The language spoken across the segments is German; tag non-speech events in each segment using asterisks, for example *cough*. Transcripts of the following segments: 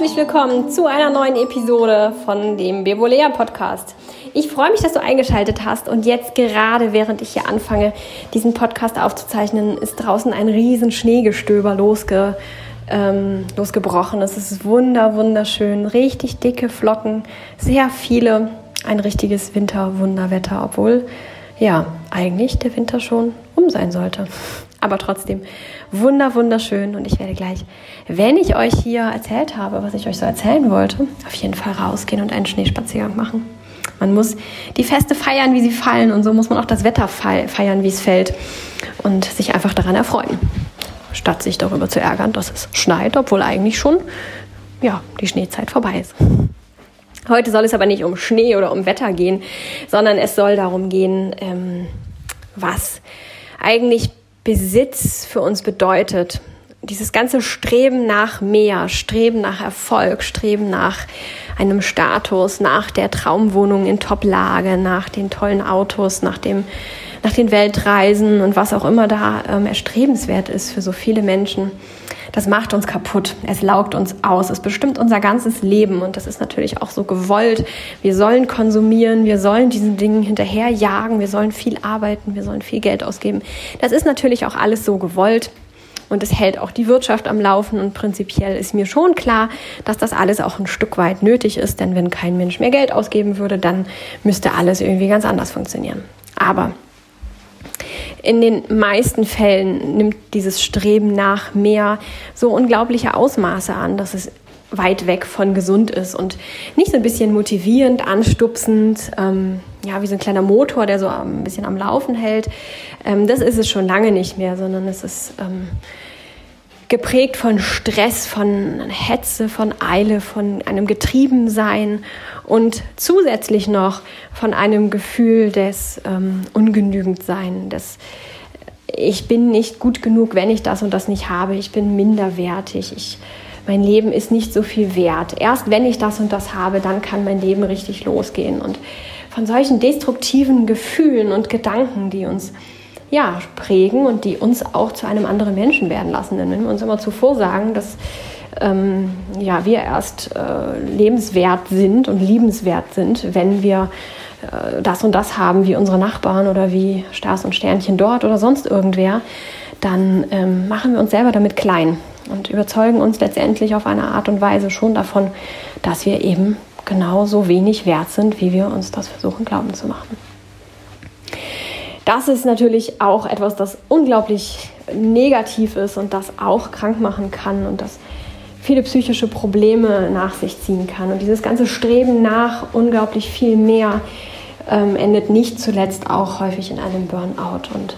herzlich willkommen zu einer neuen Episode von dem Bebolea Podcast. Ich freue mich, dass du eingeschaltet hast und jetzt gerade, während ich hier anfange, diesen Podcast aufzuzeichnen, ist draußen ein riesen Schneegestöber losge, ähm, losgebrochen. Es ist wunder, wunderschön, richtig dicke Flocken, sehr viele, ein richtiges Winterwunderwetter, obwohl ja eigentlich der Winter schon um sein sollte aber trotzdem wunder wunderschön und ich werde gleich, wenn ich euch hier erzählt habe, was ich euch so erzählen wollte, auf jeden Fall rausgehen und einen Schneespaziergang machen. Man muss die Feste feiern, wie sie fallen und so muss man auch das Wetter feiern, wie es fällt und sich einfach daran erfreuen, statt sich darüber zu ärgern, dass es schneit, obwohl eigentlich schon ja, die Schneezeit vorbei ist. Heute soll es aber nicht um Schnee oder um Wetter gehen, sondern es soll darum gehen, ähm, was eigentlich Besitz für uns bedeutet. Dieses ganze Streben nach mehr, Streben nach Erfolg, Streben nach einem Status, nach der Traumwohnung in Toplage, nach den tollen Autos, nach dem nach den Weltreisen und was auch immer da ähm, erstrebenswert ist für so viele Menschen das macht uns kaputt. Es laugt uns aus. Es bestimmt unser ganzes Leben. Und das ist natürlich auch so gewollt. Wir sollen konsumieren. Wir sollen diesen Dingen hinterherjagen. Wir sollen viel arbeiten. Wir sollen viel Geld ausgeben. Das ist natürlich auch alles so gewollt. Und es hält auch die Wirtschaft am Laufen. Und prinzipiell ist mir schon klar, dass das alles auch ein Stück weit nötig ist. Denn wenn kein Mensch mehr Geld ausgeben würde, dann müsste alles irgendwie ganz anders funktionieren. Aber in den meisten Fällen nimmt dieses Streben nach mehr so unglaubliche Ausmaße an, dass es weit weg von gesund ist und nicht so ein bisschen motivierend, anstupsend, ähm, ja, wie so ein kleiner Motor, der so ein bisschen am Laufen hält. Ähm, das ist es schon lange nicht mehr, sondern es ist ähm, geprägt von Stress, von Hetze, von Eile, von einem Getriebensein und zusätzlich noch von einem Gefühl des ähm, Ungenügendsein, des ich bin nicht gut genug, wenn ich das und das nicht habe, ich bin minderwertig, ich, mein Leben ist nicht so viel wert. Erst wenn ich das und das habe, dann kann mein Leben richtig losgehen. Und von solchen destruktiven Gefühlen und Gedanken, die uns ja, prägen und die uns auch zu einem anderen Menschen werden lassen. Denn wenn wir uns immer zuvor sagen, dass ähm, ja, wir erst äh, lebenswert sind und liebenswert sind, wenn wir äh, das und das haben wie unsere Nachbarn oder wie Stars und Sternchen dort oder sonst irgendwer, dann ähm, machen wir uns selber damit klein und überzeugen uns letztendlich auf eine Art und Weise schon davon, dass wir eben genauso wenig wert sind, wie wir uns das versuchen glauben zu machen. Das ist natürlich auch etwas, das unglaublich negativ ist und das auch krank machen kann und das viele psychische Probleme nach sich ziehen kann. Und dieses ganze Streben nach unglaublich viel mehr ähm, endet nicht zuletzt auch häufig in einem Burnout und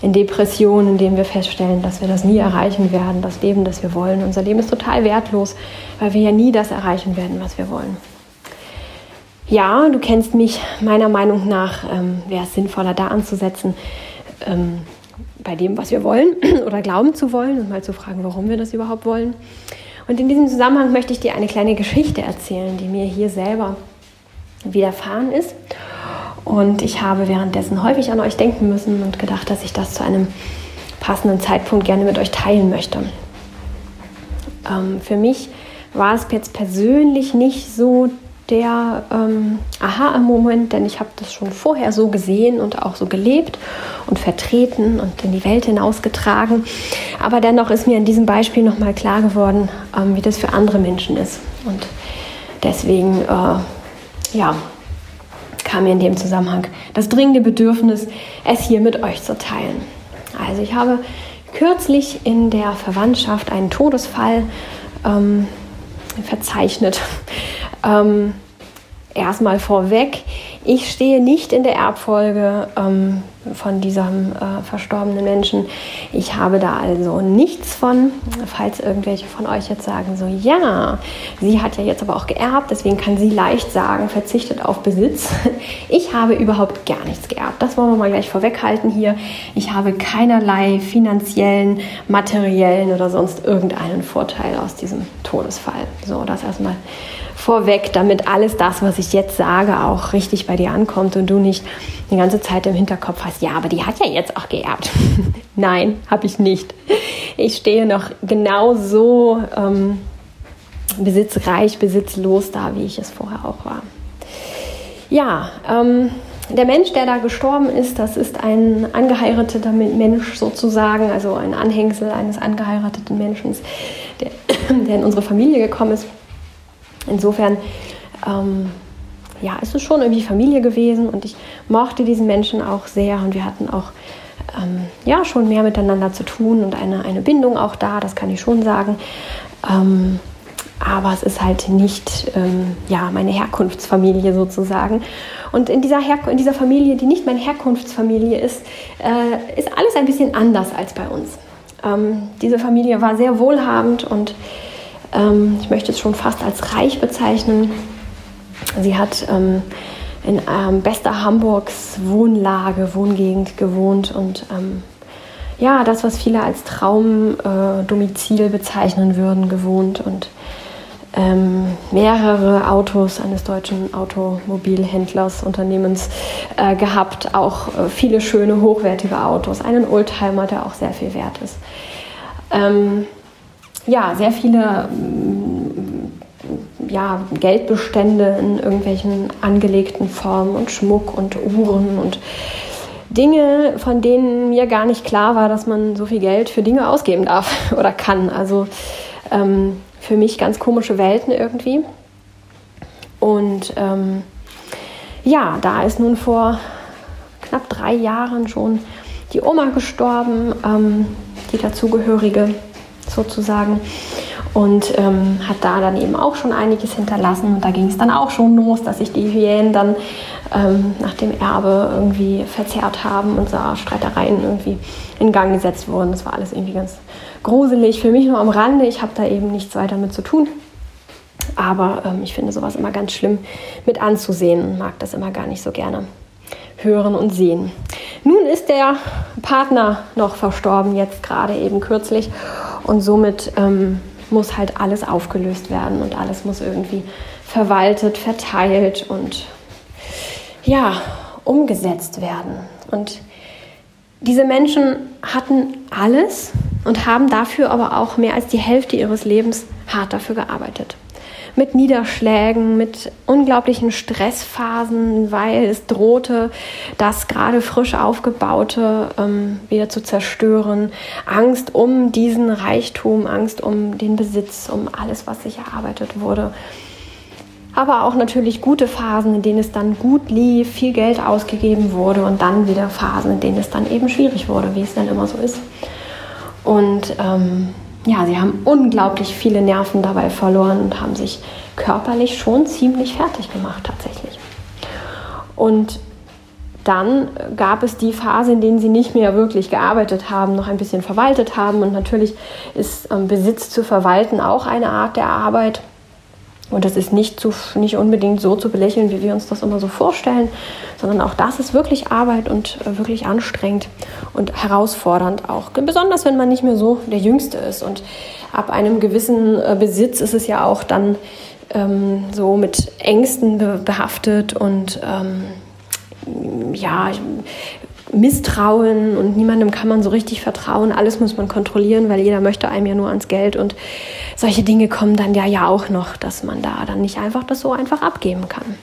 in Depressionen, in denen wir feststellen, dass wir das nie erreichen werden, das Leben, das wir wollen. Unser Leben ist total wertlos, weil wir ja nie das erreichen werden, was wir wollen. Ja, du kennst mich meiner Meinung nach, ähm, wäre es sinnvoller, da anzusetzen, ähm, bei dem, was wir wollen *clears throat* oder glauben zu wollen und mal zu fragen, warum wir das überhaupt wollen. Und in diesem Zusammenhang möchte ich dir eine kleine Geschichte erzählen, die mir hier selber widerfahren ist. Und ich habe währenddessen häufig an euch denken müssen und gedacht, dass ich das zu einem passenden Zeitpunkt gerne mit euch teilen möchte. Ähm, für mich war es jetzt persönlich nicht so der ähm, Aha-Moment, denn ich habe das schon vorher so gesehen und auch so gelebt und vertreten und in die Welt hinausgetragen. Aber dennoch ist mir in diesem Beispiel nochmal klar geworden, ähm, wie das für andere Menschen ist. Und deswegen, äh, ja, kam mir in dem Zusammenhang das dringende Bedürfnis, es hier mit euch zu teilen. Also ich habe kürzlich in der Verwandtschaft einen Todesfall ähm, verzeichnet. Ähm, erstmal vorweg, ich stehe nicht in der Erbfolge ähm, von diesem äh, verstorbenen Menschen. Ich habe da also nichts von. Falls irgendwelche von euch jetzt sagen, so ja, sie hat ja jetzt aber auch geerbt, deswegen kann sie leicht sagen, verzichtet auf Besitz. *laughs* Ich habe überhaupt gar nichts geerbt. Das wollen wir mal gleich vorweghalten hier. Ich habe keinerlei finanziellen, materiellen oder sonst irgendeinen Vorteil aus diesem Todesfall. So, das erstmal vorweg, damit alles das, was ich jetzt sage, auch richtig bei dir ankommt und du nicht die ganze Zeit im Hinterkopf hast, ja, aber die hat ja jetzt auch geerbt. *laughs* Nein, habe ich nicht. Ich stehe noch genauso ähm, besitzreich, besitzlos da, wie ich es vorher auch war. Ja, ähm, der Mensch, der da gestorben ist, das ist ein angeheirateter Mensch sozusagen, also ein Anhängsel eines angeheirateten Menschen, der, *clears throat* der in unsere Familie gekommen ist. Insofern, ähm, ja, ist es schon irgendwie Familie gewesen und ich mochte diesen Menschen auch sehr und wir hatten auch ähm, ja, schon mehr miteinander zu tun und eine, eine Bindung auch da, das kann ich schon sagen. Ähm, aber es ist halt nicht ähm, ja, meine Herkunftsfamilie sozusagen. Und in dieser, Her in dieser Familie, die nicht meine Herkunftsfamilie ist, äh, ist alles ein bisschen anders als bei uns. Ähm, diese Familie war sehr wohlhabend und ähm, ich möchte es schon fast als reich bezeichnen. Sie hat ähm, in ähm, bester Hamburgs Wohnlage, Wohngegend gewohnt und ähm, ja, das, was viele als Traumdomizil äh, bezeichnen würden, gewohnt und ähm, mehrere Autos eines deutschen Automobilhändlers, Unternehmens äh, gehabt, auch äh, viele schöne, hochwertige Autos, einen Oldtimer, der auch sehr viel wert ist. Ähm, ja, sehr viele mm, ja, Geldbestände in irgendwelchen angelegten Formen und Schmuck und Uhren und Dinge, von denen mir gar nicht klar war, dass man so viel Geld für Dinge ausgeben darf *laughs* oder kann. Also ähm, für mich ganz komische Welten irgendwie. Und ähm, ja, da ist nun vor knapp drei Jahren schon die Oma gestorben, ähm, die dazugehörige sozusagen. Und ähm, hat da dann eben auch schon einiges hinterlassen. Und da ging es dann auch schon los, dass sich die Hyänen dann ähm, nach dem Erbe irgendwie verzerrt haben und so Streitereien irgendwie in Gang gesetzt wurden. Das war alles irgendwie ganz gruselig. Für mich nur am Rande. Ich habe da eben nichts weiter mit zu tun. Aber ähm, ich finde sowas immer ganz schlimm mit anzusehen. Mag das immer gar nicht so gerne hören und sehen. Nun ist der Partner noch verstorben, jetzt gerade eben kürzlich. Und somit ähm, muss halt alles aufgelöst werden und alles muss irgendwie verwaltet, verteilt und ja, umgesetzt werden. Und diese Menschen hatten alles und haben dafür aber auch mehr als die Hälfte ihres Lebens hart dafür gearbeitet. Mit Niederschlägen, mit unglaublichen Stressphasen, weil es drohte, das gerade frisch aufgebaute ähm, wieder zu zerstören. Angst um diesen Reichtum, Angst um den Besitz, um alles, was sich erarbeitet wurde aber auch natürlich gute Phasen, in denen es dann gut lief, viel Geld ausgegeben wurde und dann wieder Phasen, in denen es dann eben schwierig wurde, wie es dann immer so ist. Und ähm, ja, sie haben unglaublich viele Nerven dabei verloren und haben sich körperlich schon ziemlich fertig gemacht tatsächlich. Und dann gab es die Phase, in denen sie nicht mehr wirklich gearbeitet haben, noch ein bisschen verwaltet haben. Und natürlich ist ähm, Besitz zu verwalten auch eine Art der Arbeit. Und das ist nicht, zu, nicht unbedingt so zu belächeln, wie wir uns das immer so vorstellen, sondern auch das ist wirklich Arbeit und äh, wirklich anstrengend und herausfordernd auch. Besonders wenn man nicht mehr so der Jüngste ist. Und ab einem gewissen äh, Besitz ist es ja auch dann ähm, so mit Ängsten behaftet und ähm, ja, Misstrauen und niemandem kann man so richtig vertrauen. Alles muss man kontrollieren, weil jeder möchte einem ja nur ans Geld und solche Dinge kommen dann ja ja auch noch, dass man da dann nicht einfach das so einfach abgeben kann.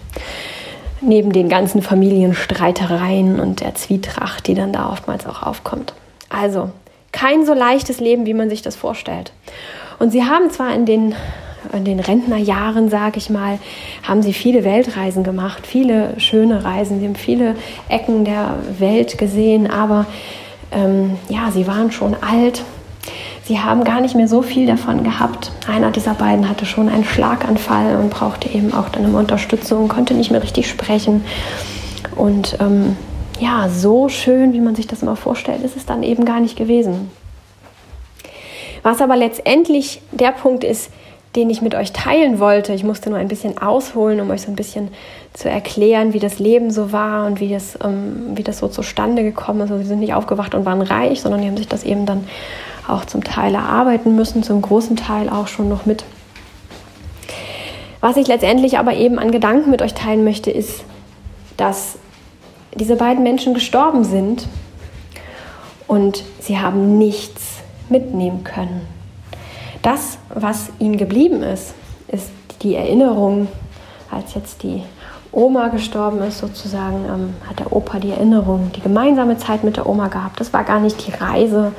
Neben den ganzen Familienstreitereien und der Zwietracht, die dann da oftmals auch aufkommt. Also kein so leichtes Leben, wie man sich das vorstellt. Und sie haben zwar in den in den Rentnerjahren, sage ich mal, haben sie viele Weltreisen gemacht, viele schöne Reisen. Sie haben viele Ecken der Welt gesehen, aber ähm, ja, sie waren schon alt. Sie haben gar nicht mehr so viel davon gehabt. Einer dieser beiden hatte schon einen Schlaganfall und brauchte eben auch dann eine Unterstützung, konnte nicht mehr richtig sprechen. Und ähm, ja, so schön, wie man sich das immer vorstellt, ist es dann eben gar nicht gewesen. Was aber letztendlich der Punkt ist, den ich mit euch teilen wollte. Ich musste nur ein bisschen ausholen, um euch so ein bisschen zu erklären, wie das Leben so war und wie das, ähm, wie das so zustande gekommen ist. Also sie sind nicht aufgewacht und waren reich, sondern die haben sich das eben dann auch zum Teil erarbeiten müssen, zum großen Teil auch schon noch mit. Was ich letztendlich aber eben an Gedanken mit euch teilen möchte, ist, dass diese beiden Menschen gestorben sind und sie haben nichts mitnehmen können. Das, was ihnen geblieben ist, ist die Erinnerung, als jetzt die Oma gestorben ist, sozusagen, ähm, hat der Opa die Erinnerung, die gemeinsame Zeit mit der Oma gehabt. Das war gar nicht die Reise,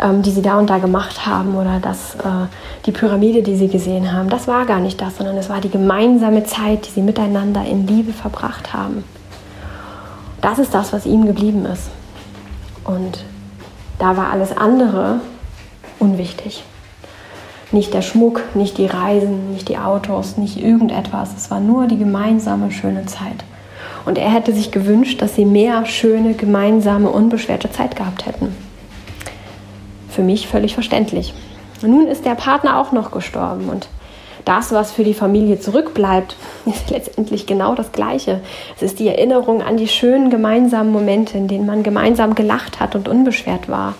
ähm, die sie da und da gemacht haben oder das, äh, die Pyramide, die sie gesehen haben. Das war gar nicht das, sondern es war die gemeinsame Zeit, die sie miteinander in Liebe verbracht haben. Das ist das, was ihm geblieben ist. Und da war alles andere unwichtig. Nicht der Schmuck, nicht die Reisen, nicht die Autos, nicht irgendetwas. Es war nur die gemeinsame schöne Zeit. Und er hätte sich gewünscht, dass sie mehr schöne, gemeinsame, unbeschwerte Zeit gehabt hätten. Für mich völlig verständlich. Nun ist der Partner auch noch gestorben und das, was für die Familie zurückbleibt, *laughs* ist letztendlich genau das Gleiche. Es ist die Erinnerung an die schönen gemeinsamen Momente, in denen man gemeinsam gelacht hat und unbeschwert war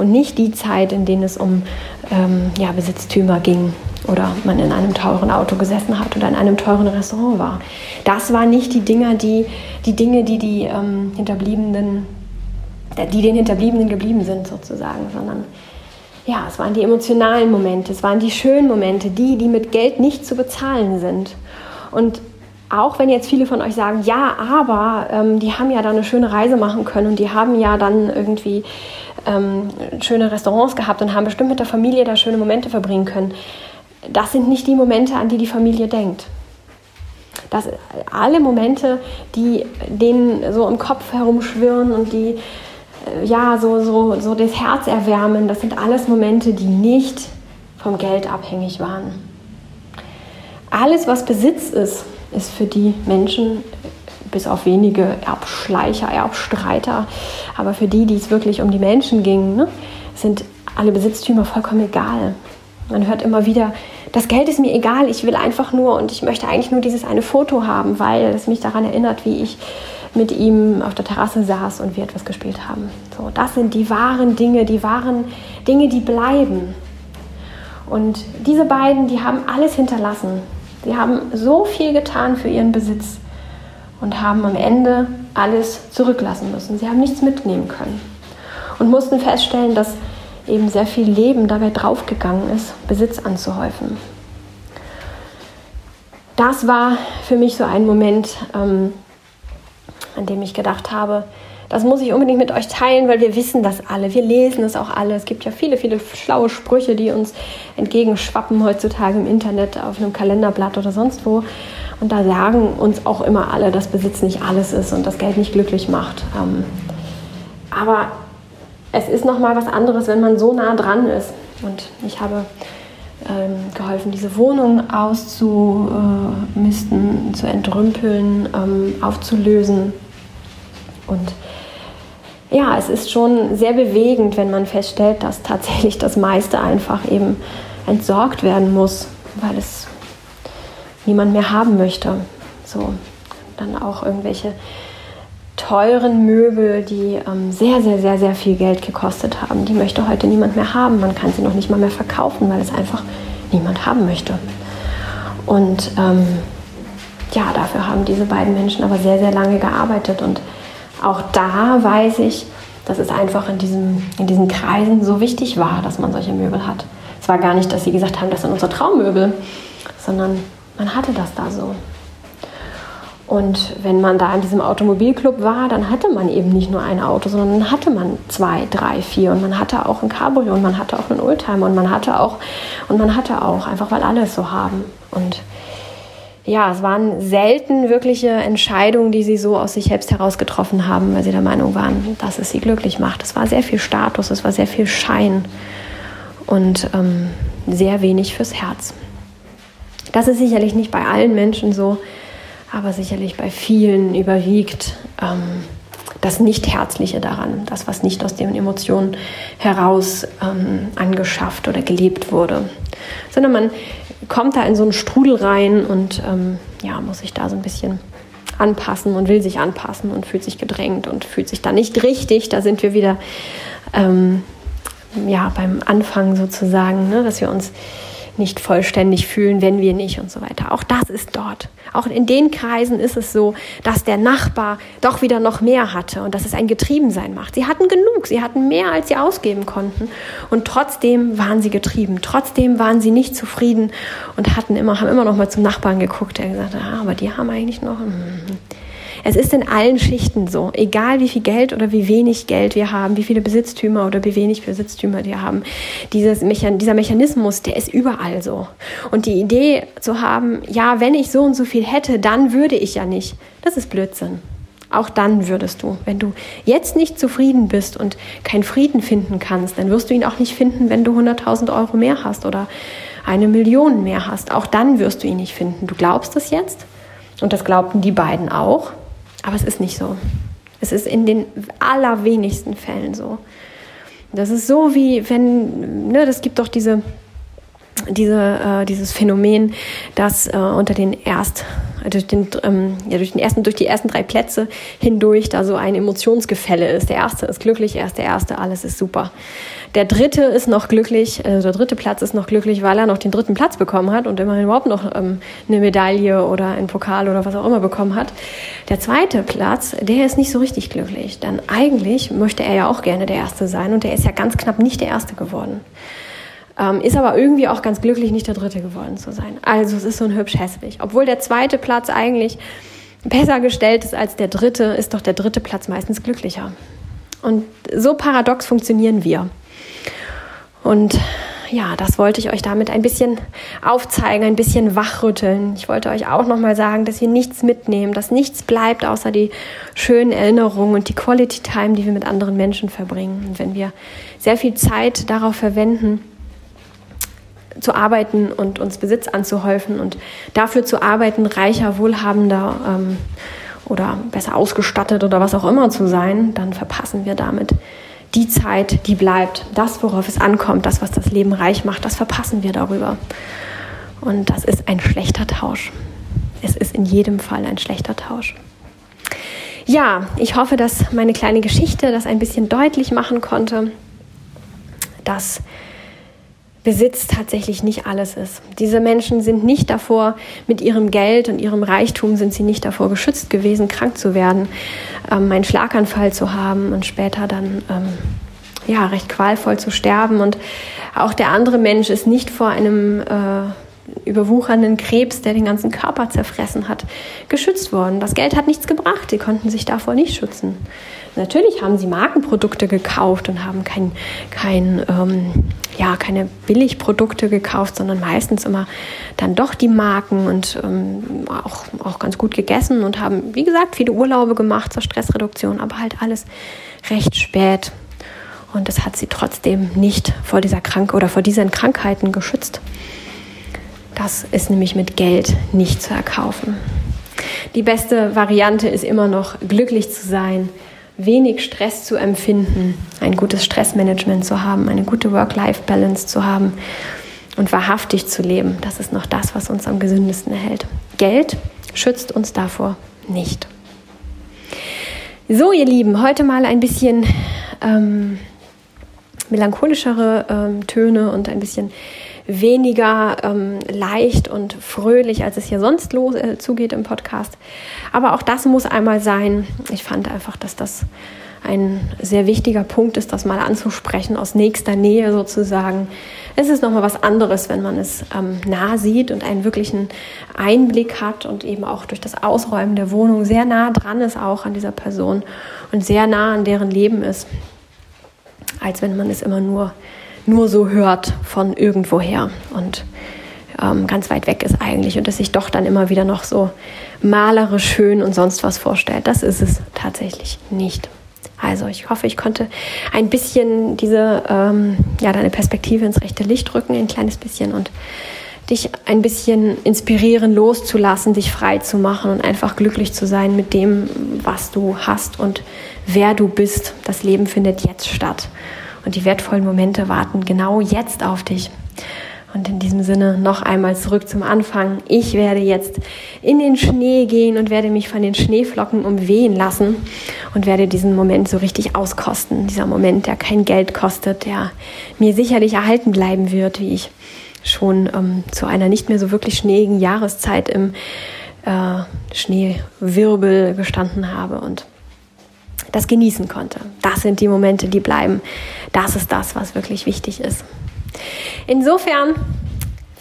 und nicht die Zeit, in denen es um ähm, ja, Besitztümer ging oder man in einem teuren Auto gesessen hat oder in einem teuren Restaurant war. Das waren nicht die Dinge, die, die Dinge, die die ähm, Hinterbliebenen, die den Hinterbliebenen geblieben sind sozusagen, sondern ja, es waren die emotionalen Momente, es waren die schönen Momente, die, die mit Geld nicht zu bezahlen sind. Und auch wenn jetzt viele von euch sagen, ja, aber ähm, die haben ja dann eine schöne Reise machen können und die haben ja dann irgendwie ähm, schöne Restaurants gehabt und haben bestimmt mit der Familie da schöne Momente verbringen können. Das sind nicht die Momente, an die die Familie denkt. Das, alle Momente, die denen so im Kopf herumschwirren und die äh, ja so, so, so das Herz erwärmen, das sind alles Momente, die nicht vom Geld abhängig waren. Alles, was Besitz ist, ist für die Menschen, bis auf wenige Erbschleicher, Erbstreiter, aber für die, die es wirklich um die Menschen ging, ne, sind alle Besitztümer vollkommen egal. Man hört immer wieder, das Geld ist mir egal, ich will einfach nur und ich möchte eigentlich nur dieses eine Foto haben, weil es mich daran erinnert, wie ich mit ihm auf der Terrasse saß und wir etwas gespielt haben. So, das sind die wahren Dinge, die wahren Dinge, die bleiben. Und diese beiden, die haben alles hinterlassen. Sie haben so viel getan für ihren Besitz und haben am Ende alles zurücklassen müssen. Sie haben nichts mitnehmen können und mussten feststellen, dass eben sehr viel Leben dabei draufgegangen ist, Besitz anzuhäufen. Das war für mich so ein Moment, ähm, an dem ich gedacht habe, das muss ich unbedingt mit euch teilen, weil wir wissen das alle. Wir lesen es auch alle. Es gibt ja viele, viele schlaue Sprüche, die uns entgegenschwappen heutzutage im Internet, auf einem Kalenderblatt oder sonst wo. Und da sagen uns auch immer alle, dass Besitz nicht alles ist und das Geld nicht glücklich macht. Ähm, aber es ist noch mal was anderes, wenn man so nah dran ist. Und ich habe ähm, geholfen, diese Wohnung auszumisten, zu entrümpeln, ähm, aufzulösen. Und ja, es ist schon sehr bewegend, wenn man feststellt, dass tatsächlich das meiste einfach eben entsorgt werden muss, weil es niemand mehr haben möchte. So, dann auch irgendwelche teuren Möbel, die ähm, sehr, sehr, sehr, sehr viel Geld gekostet haben. Die möchte heute niemand mehr haben. Man kann sie noch nicht mal mehr verkaufen, weil es einfach niemand haben möchte. Und ähm, ja, dafür haben diese beiden Menschen aber sehr, sehr lange gearbeitet und auch da weiß ich, dass es einfach in, diesem, in diesen Kreisen so wichtig war, dass man solche Möbel hat. Es war gar nicht, dass sie gesagt haben, das sind unsere Traummöbel, sondern man hatte das da so. Und wenn man da in diesem Automobilclub war, dann hatte man eben nicht nur ein Auto, sondern dann hatte man zwei, drei, vier und man hatte auch ein Cabrio und man hatte auch einen Oldtimer und man hatte auch und man hatte auch, einfach weil alle es so haben. Und ja, es waren selten wirkliche Entscheidungen, die sie so aus sich selbst heraus getroffen haben, weil sie der Meinung waren, dass es sie glücklich macht. Es war sehr viel Status, es war sehr viel Schein und ähm, sehr wenig fürs Herz. Das ist sicherlich nicht bei allen Menschen so, aber sicherlich bei vielen überwiegt ähm, das Nicht-Herzliche daran, das, was nicht aus den Emotionen heraus ähm, angeschafft oder gelebt wurde, sondern man kommt da in so einen Strudel rein und ähm, ja, muss sich da so ein bisschen anpassen und will sich anpassen und fühlt sich gedrängt und fühlt sich da nicht richtig. Da sind wir wieder ähm, ja, beim Anfang sozusagen, ne, dass wir uns nicht vollständig fühlen, wenn wir nicht und so weiter. Auch das ist dort. Auch in den Kreisen ist es so, dass der Nachbar doch wieder noch mehr hatte und dass es ein Getriebensein macht. Sie hatten genug, sie hatten mehr, als sie ausgeben konnten und trotzdem waren sie getrieben. Trotzdem waren sie nicht zufrieden und hatten immer, haben immer noch mal zum Nachbarn geguckt, der gesagt hat, ah, aber die haben eigentlich noch. Hm. Es ist in allen Schichten so, egal wie viel Geld oder wie wenig Geld wir haben, wie viele Besitztümer oder wie wenig Besitztümer wir haben. Dieses Mechan dieser Mechanismus, der ist überall so. Und die Idee zu haben, ja, wenn ich so und so viel hätte, dann würde ich ja nicht, das ist Blödsinn. Auch dann würdest du. Wenn du jetzt nicht zufrieden bist und keinen Frieden finden kannst, dann wirst du ihn auch nicht finden, wenn du 100.000 Euro mehr hast oder eine Million mehr hast. Auch dann wirst du ihn nicht finden. Du glaubst das jetzt und das glaubten die beiden auch. Aber es ist nicht so. Es ist in den allerwenigsten Fällen so. Das ist so wie wenn, ne, das gibt doch diese, diese, äh, dieses Phänomen, dass äh, unter den erst durch den, ähm, ja, durch den ersten, durch die ersten drei Plätze hindurch da so ein Emotionsgefälle ist. Der erste ist glücklich, er ist der erste, alles ist super. Der dritte ist noch glücklich, äh, der dritte Platz ist noch glücklich, weil er noch den dritten Platz bekommen hat und immerhin überhaupt noch ähm, eine Medaille oder ein Pokal oder was auch immer bekommen hat. Der zweite Platz, der ist nicht so richtig glücklich, denn eigentlich möchte er ja auch gerne der Erste sein und der ist ja ganz knapp nicht der Erste geworden. Ähm, ist aber irgendwie auch ganz glücklich, nicht der Dritte geworden zu sein. Also es ist so ein hübsch hässlich. Obwohl der zweite Platz eigentlich besser gestellt ist als der dritte, ist doch der dritte Platz meistens glücklicher. Und so paradox funktionieren wir. Und ja, das wollte ich euch damit ein bisschen aufzeigen, ein bisschen wachrütteln. Ich wollte euch auch nochmal sagen, dass ihr nichts mitnehmt, dass nichts bleibt außer die schönen Erinnerungen und die Quality Time, die wir mit anderen Menschen verbringen. Und wenn wir sehr viel Zeit darauf verwenden, zu arbeiten und uns Besitz anzuhäufen und dafür zu arbeiten, reicher, wohlhabender ähm, oder besser ausgestattet oder was auch immer zu sein, dann verpassen wir damit die Zeit, die bleibt, das, worauf es ankommt, das, was das Leben reich macht, das verpassen wir darüber. Und das ist ein schlechter Tausch. Es ist in jedem Fall ein schlechter Tausch. Ja, ich hoffe, dass meine kleine Geschichte das ein bisschen deutlich machen konnte, dass Besitz tatsächlich nicht alles ist. Diese Menschen sind nicht davor, mit ihrem Geld und ihrem Reichtum sind sie nicht davor geschützt gewesen, krank zu werden, ähm, einen Schlaganfall zu haben und später dann ähm, ja recht qualvoll zu sterben. Und auch der andere Mensch ist nicht vor einem äh, überwuchernden Krebs, der den ganzen Körper zerfressen hat, geschützt worden. Das Geld hat nichts gebracht. Sie konnten sich davor nicht schützen. Natürlich haben sie Markenprodukte gekauft und haben kein, kein, ähm, ja, keine Billigprodukte gekauft, sondern meistens immer dann doch die Marken und ähm, auch, auch ganz gut gegessen und haben, wie gesagt, viele Urlaube gemacht zur Stressreduktion, aber halt alles recht spät. Und das hat sie trotzdem nicht vor dieser Krank oder vor diesen Krankheiten geschützt. Das ist nämlich mit Geld nicht zu erkaufen. Die beste Variante ist immer noch glücklich zu sein, wenig Stress zu empfinden, ein gutes Stressmanagement zu haben, eine gute Work-Life-Balance zu haben und wahrhaftig zu leben. Das ist noch das, was uns am gesündesten erhält. Geld schützt uns davor nicht. So, ihr Lieben, heute mal ein bisschen ähm, melancholischere ähm, Töne und ein bisschen weniger ähm, leicht und fröhlich, als es hier sonst los, äh, zugeht im Podcast. Aber auch das muss einmal sein. Ich fand einfach, dass das ein sehr wichtiger Punkt ist, das mal anzusprechen, aus nächster Nähe sozusagen. Es ist nochmal was anderes, wenn man es ähm, nah sieht und einen wirklichen Einblick hat und eben auch durch das Ausräumen der Wohnung sehr nah dran ist auch an dieser Person und sehr nah an deren Leben ist, als wenn man es immer nur nur so hört von irgendwoher und ähm, ganz weit weg ist eigentlich und es sich doch dann immer wieder noch so malerisch schön und sonst was vorstellt. Das ist es tatsächlich nicht. Also ich hoffe, ich konnte ein bisschen diese, ähm, ja, deine Perspektive ins rechte Licht rücken, ein kleines bisschen und dich ein bisschen inspirieren, loszulassen, dich frei zu machen und einfach glücklich zu sein mit dem, was du hast und wer du bist. Das Leben findet jetzt statt. Und die wertvollen Momente warten genau jetzt auf dich. Und in diesem Sinne noch einmal zurück zum Anfang. Ich werde jetzt in den Schnee gehen und werde mich von den Schneeflocken umwehen lassen und werde diesen Moment so richtig auskosten. Dieser Moment, der kein Geld kostet, der mir sicherlich erhalten bleiben wird, wie ich schon ähm, zu einer nicht mehr so wirklich schneeigen Jahreszeit im äh, Schneewirbel gestanden habe und das genießen konnte. Das sind die Momente, die bleiben. Das ist das, was wirklich wichtig ist. Insofern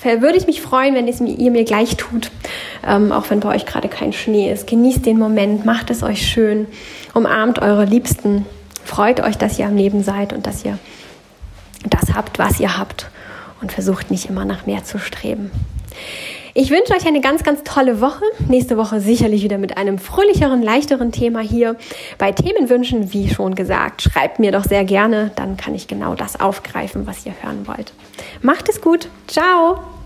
würde ich mich freuen, wenn ihr mir gleich tut, ähm, auch wenn bei euch gerade kein Schnee ist. Genießt den Moment, macht es euch schön, umarmt eure Liebsten, freut euch, dass ihr am Leben seid und dass ihr das habt, was ihr habt und versucht nicht immer nach mehr zu streben. Ich wünsche euch eine ganz, ganz tolle Woche. Nächste Woche sicherlich wieder mit einem fröhlicheren, leichteren Thema hier. Bei Themenwünschen, wie schon gesagt, schreibt mir doch sehr gerne, dann kann ich genau das aufgreifen, was ihr hören wollt. Macht es gut. Ciao.